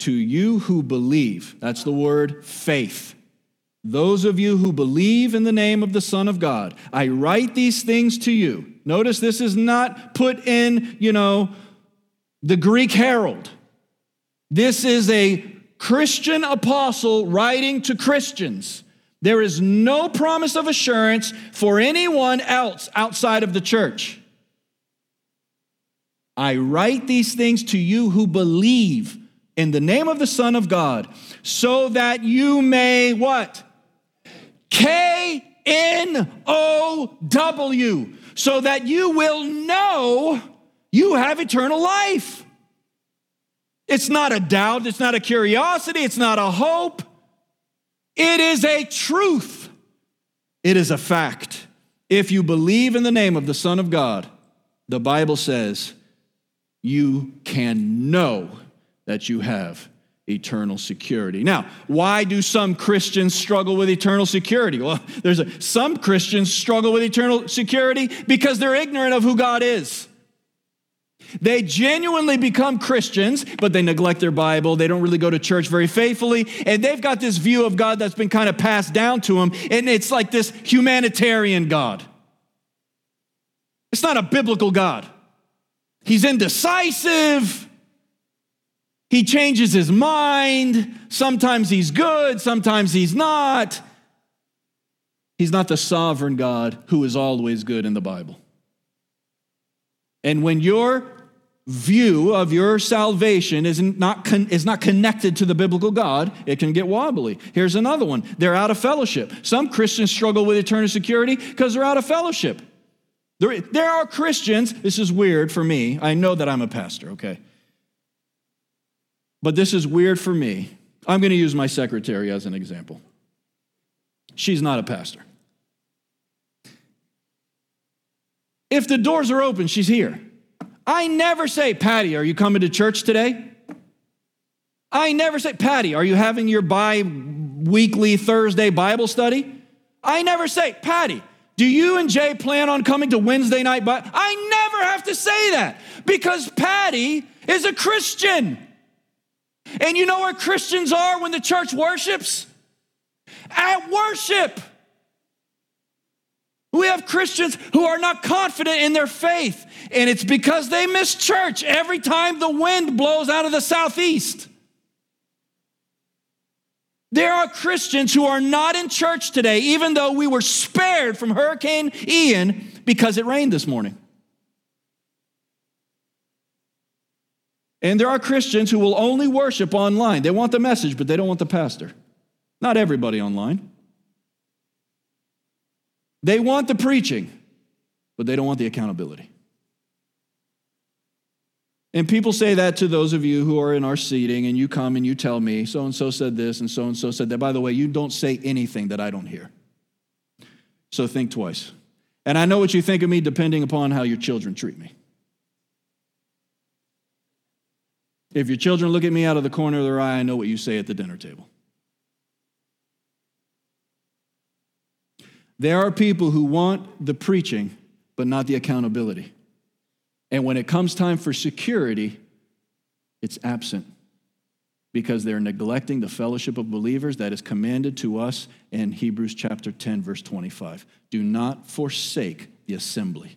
to you who believe. That's the word faith. Those of you who believe in the name of the Son of God. I write these things to you. Notice this is not put in, you know, the Greek Herald. This is a Christian apostle writing to Christians. There is no promise of assurance for anyone else outside of the church. I write these things to you who believe in the name of the Son of God, so that you may what? K N O W, so that you will know you have eternal life. It's not a doubt, it's not a curiosity, it's not a hope. It is a truth. It is a fact. If you believe in the name of the Son of God, the Bible says you can know that you have eternal security. Now, why do some Christians struggle with eternal security? Well, there's a, some Christians struggle with eternal security because they're ignorant of who God is. They genuinely become Christians, but they neglect their Bible. They don't really go to church very faithfully. And they've got this view of God that's been kind of passed down to them. And it's like this humanitarian God. It's not a biblical God. He's indecisive. He changes his mind. Sometimes he's good, sometimes he's not. He's not the sovereign God who is always good in the Bible. And when your view of your salvation is not, con- is not connected to the biblical God, it can get wobbly. Here's another one they're out of fellowship. Some Christians struggle with eternal security because they're out of fellowship. There, there are Christians, this is weird for me. I know that I'm a pastor, okay? But this is weird for me. I'm going to use my secretary as an example. She's not a pastor. If the doors are open, she's here. I never say, Patty, are you coming to church today? I never say, Patty, are you having your bi weekly Thursday Bible study? I never say, Patty, do you and Jay plan on coming to Wednesday night? But I never have to say that because Patty is a Christian. And you know where Christians are when the church worships? At worship. We have Christians who are not confident in their faith, and it's because they miss church every time the wind blows out of the southeast. There are Christians who are not in church today, even though we were spared from Hurricane Ian because it rained this morning. And there are Christians who will only worship online. They want the message, but they don't want the pastor. Not everybody online. They want the preaching, but they don't want the accountability. And people say that to those of you who are in our seating, and you come and you tell me, so and so said this, and so and so said that. By the way, you don't say anything that I don't hear. So think twice. And I know what you think of me depending upon how your children treat me. If your children look at me out of the corner of their eye, I know what you say at the dinner table. There are people who want the preaching, but not the accountability. And when it comes time for security, it's absent because they're neglecting the fellowship of believers that is commanded to us in Hebrews chapter 10, verse 25. Do not forsake the assembly.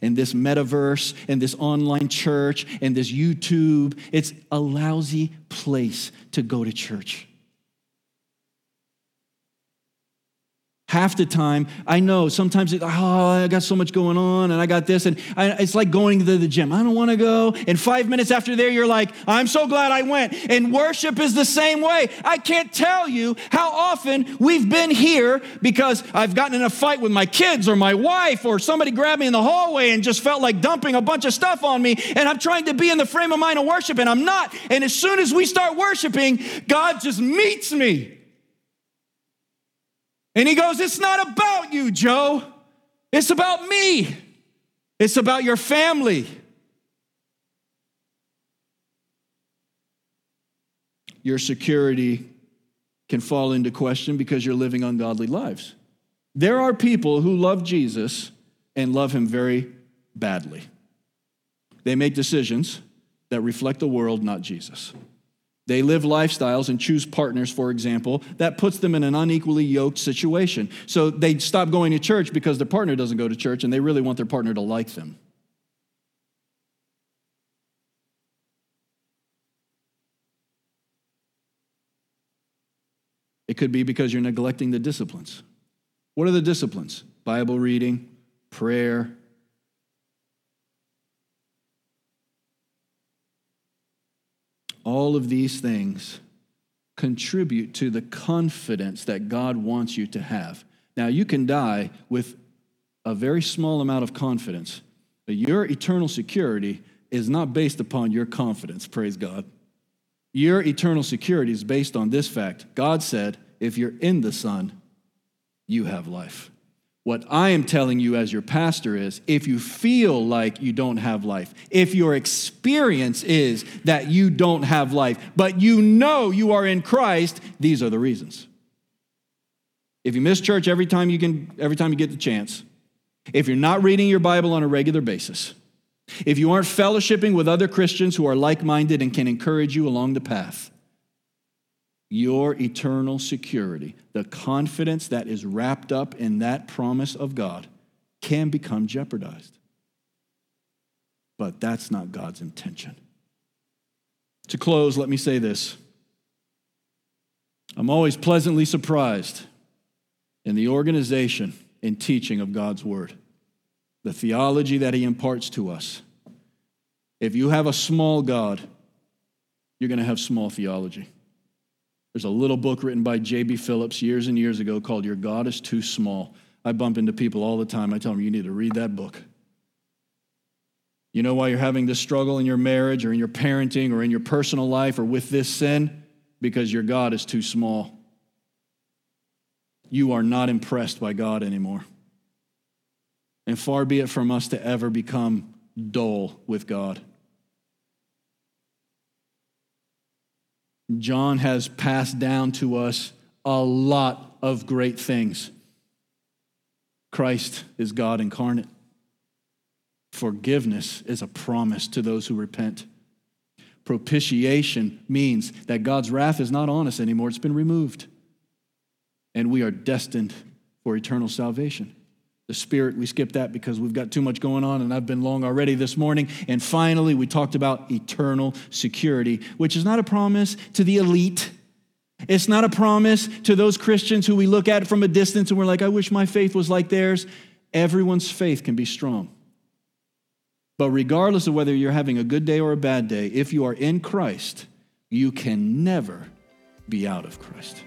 In this metaverse, in this online church, in this YouTube, it's a lousy place to go to church. Half the time, I know sometimes it, oh, I got so much going on and I got this. And I, it's like going to the gym. I don't want to go. And five minutes after there, you're like, I'm so glad I went. And worship is the same way. I can't tell you how often we've been here because I've gotten in a fight with my kids or my wife or somebody grabbed me in the hallway and just felt like dumping a bunch of stuff on me. And I'm trying to be in the frame of mind of worship and I'm not. And as soon as we start worshiping, God just meets me. And he goes, It's not about you, Joe. It's about me. It's about your family. Your security can fall into question because you're living ungodly lives. There are people who love Jesus and love him very badly. They make decisions that reflect the world, not Jesus. They live lifestyles and choose partners, for example, that puts them in an unequally yoked situation. So they stop going to church because their partner doesn't go to church and they really want their partner to like them. It could be because you're neglecting the disciplines. What are the disciplines? Bible reading, prayer, All of these things contribute to the confidence that God wants you to have. Now, you can die with a very small amount of confidence, but your eternal security is not based upon your confidence, praise God. Your eternal security is based on this fact God said, if you're in the Son, you have life. What I am telling you as your pastor is if you feel like you don't have life, if your experience is that you don't have life, but you know you are in Christ, these are the reasons. If you miss church every time you can every time you get the chance, if you're not reading your Bible on a regular basis, if you aren't fellowshipping with other Christians who are like-minded and can encourage you along the path, your eternal security, the confidence that is wrapped up in that promise of God, can become jeopardized. But that's not God's intention. To close, let me say this I'm always pleasantly surprised in the organization and teaching of God's Word, the theology that He imparts to us. If you have a small God, you're going to have small theology. There's a little book written by J.B. Phillips years and years ago called Your God is Too Small. I bump into people all the time. I tell them, you need to read that book. You know why you're having this struggle in your marriage or in your parenting or in your personal life or with this sin? Because your God is too small. You are not impressed by God anymore. And far be it from us to ever become dull with God. John has passed down to us a lot of great things. Christ is God incarnate. Forgiveness is a promise to those who repent. Propitiation means that God's wrath is not on us anymore, it's been removed. And we are destined for eternal salvation. The Spirit, we skipped that because we've got too much going on, and I've been long already this morning. And finally, we talked about eternal security, which is not a promise to the elite. It's not a promise to those Christians who we look at from a distance and we're like, I wish my faith was like theirs. Everyone's faith can be strong. But regardless of whether you're having a good day or a bad day, if you are in Christ, you can never be out of Christ.